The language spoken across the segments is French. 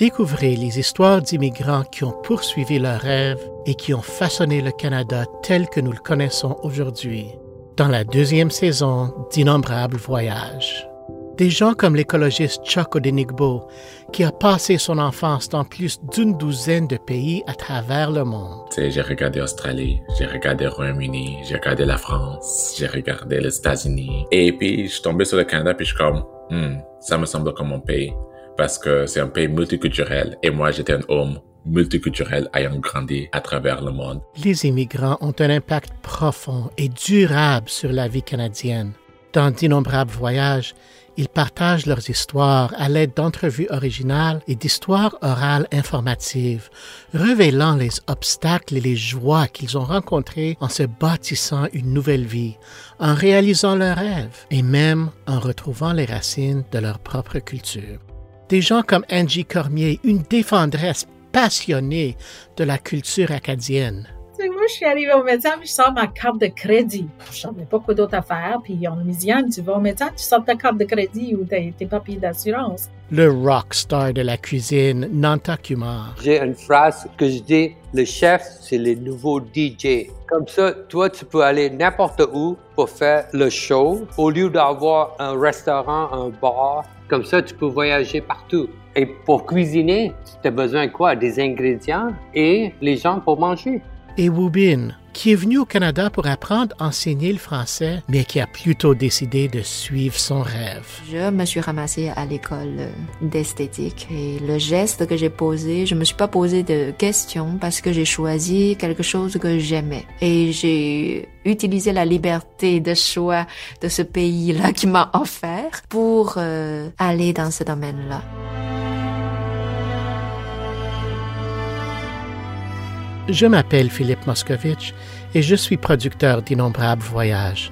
Découvrez les histoires d'immigrants qui ont poursuivi leurs rêves et qui ont façonné le Canada tel que nous le connaissons aujourd'hui. Dans la deuxième saison d'Innombrables Voyages. Des gens comme l'écologiste Chuck Odenigbo, qui a passé son enfance dans plus d'une douzaine de pays à travers le monde. J'ai regardé l'Australie, j'ai regardé le Royaume-Uni, j'ai regardé la France, j'ai regardé les États-Unis. Et puis, je suis tombé sur le Canada, puis je suis comme, hmm, ça me semble comme mon pays parce que c'est un pays multiculturel et moi j'étais un homme multiculturel ayant grandi à travers le monde. Les immigrants ont un impact profond et durable sur la vie canadienne. Dans d'innombrables voyages, ils partagent leurs histoires à l'aide d'entrevues originales et d'histoires orales informatives, révélant les obstacles et les joies qu'ils ont rencontrés en se bâtissant une nouvelle vie, en réalisant leurs rêves et même en retrouvant les racines de leur propre culture. Des gens comme Angie Cormier, une défendresse passionnée de la culture acadienne. Moi, je suis arrivée au médecin, je sors ma carte de crédit. Je savais pas quoi d'autre à faire. Puis on me dit, tu vas au médecin, tu sors ta carte de crédit ou tes, tes papiers d'assurance. Le rock star de la cuisine, Nanta Kumar. J'ai une phrase que je dis, le chef, c'est le nouveau DJ. Comme ça, toi, tu peux aller n'importe où pour faire le show. Au lieu d'avoir un restaurant, un bar, comme ça, tu peux voyager partout. Et pour cuisiner, tu as besoin quoi? Des ingrédients et les gens pour manger. Et Wubin, qui est venu au Canada pour apprendre à enseigner le français, mais qui a plutôt décidé de suivre son rêve. Je me suis ramassée à l'école d'esthétique et le geste que j'ai posé, je me suis pas posé de questions parce que j'ai choisi quelque chose que j'aimais et j'ai utilisé la liberté de choix de ce pays-là qui m'a offert pour euh, aller dans ce domaine-là. Je m'appelle Philippe Moscovitch et je suis producteur d'Innombrables Voyages.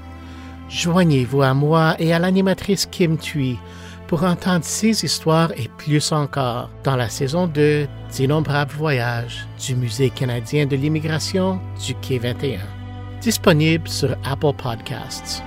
Joignez-vous à moi et à l'animatrice Kim Thuy pour entendre ces histoires et plus encore dans la saison 2 d'Innombrables Voyages du Musée canadien de l'immigration du Quai 21. Disponible sur Apple Podcasts.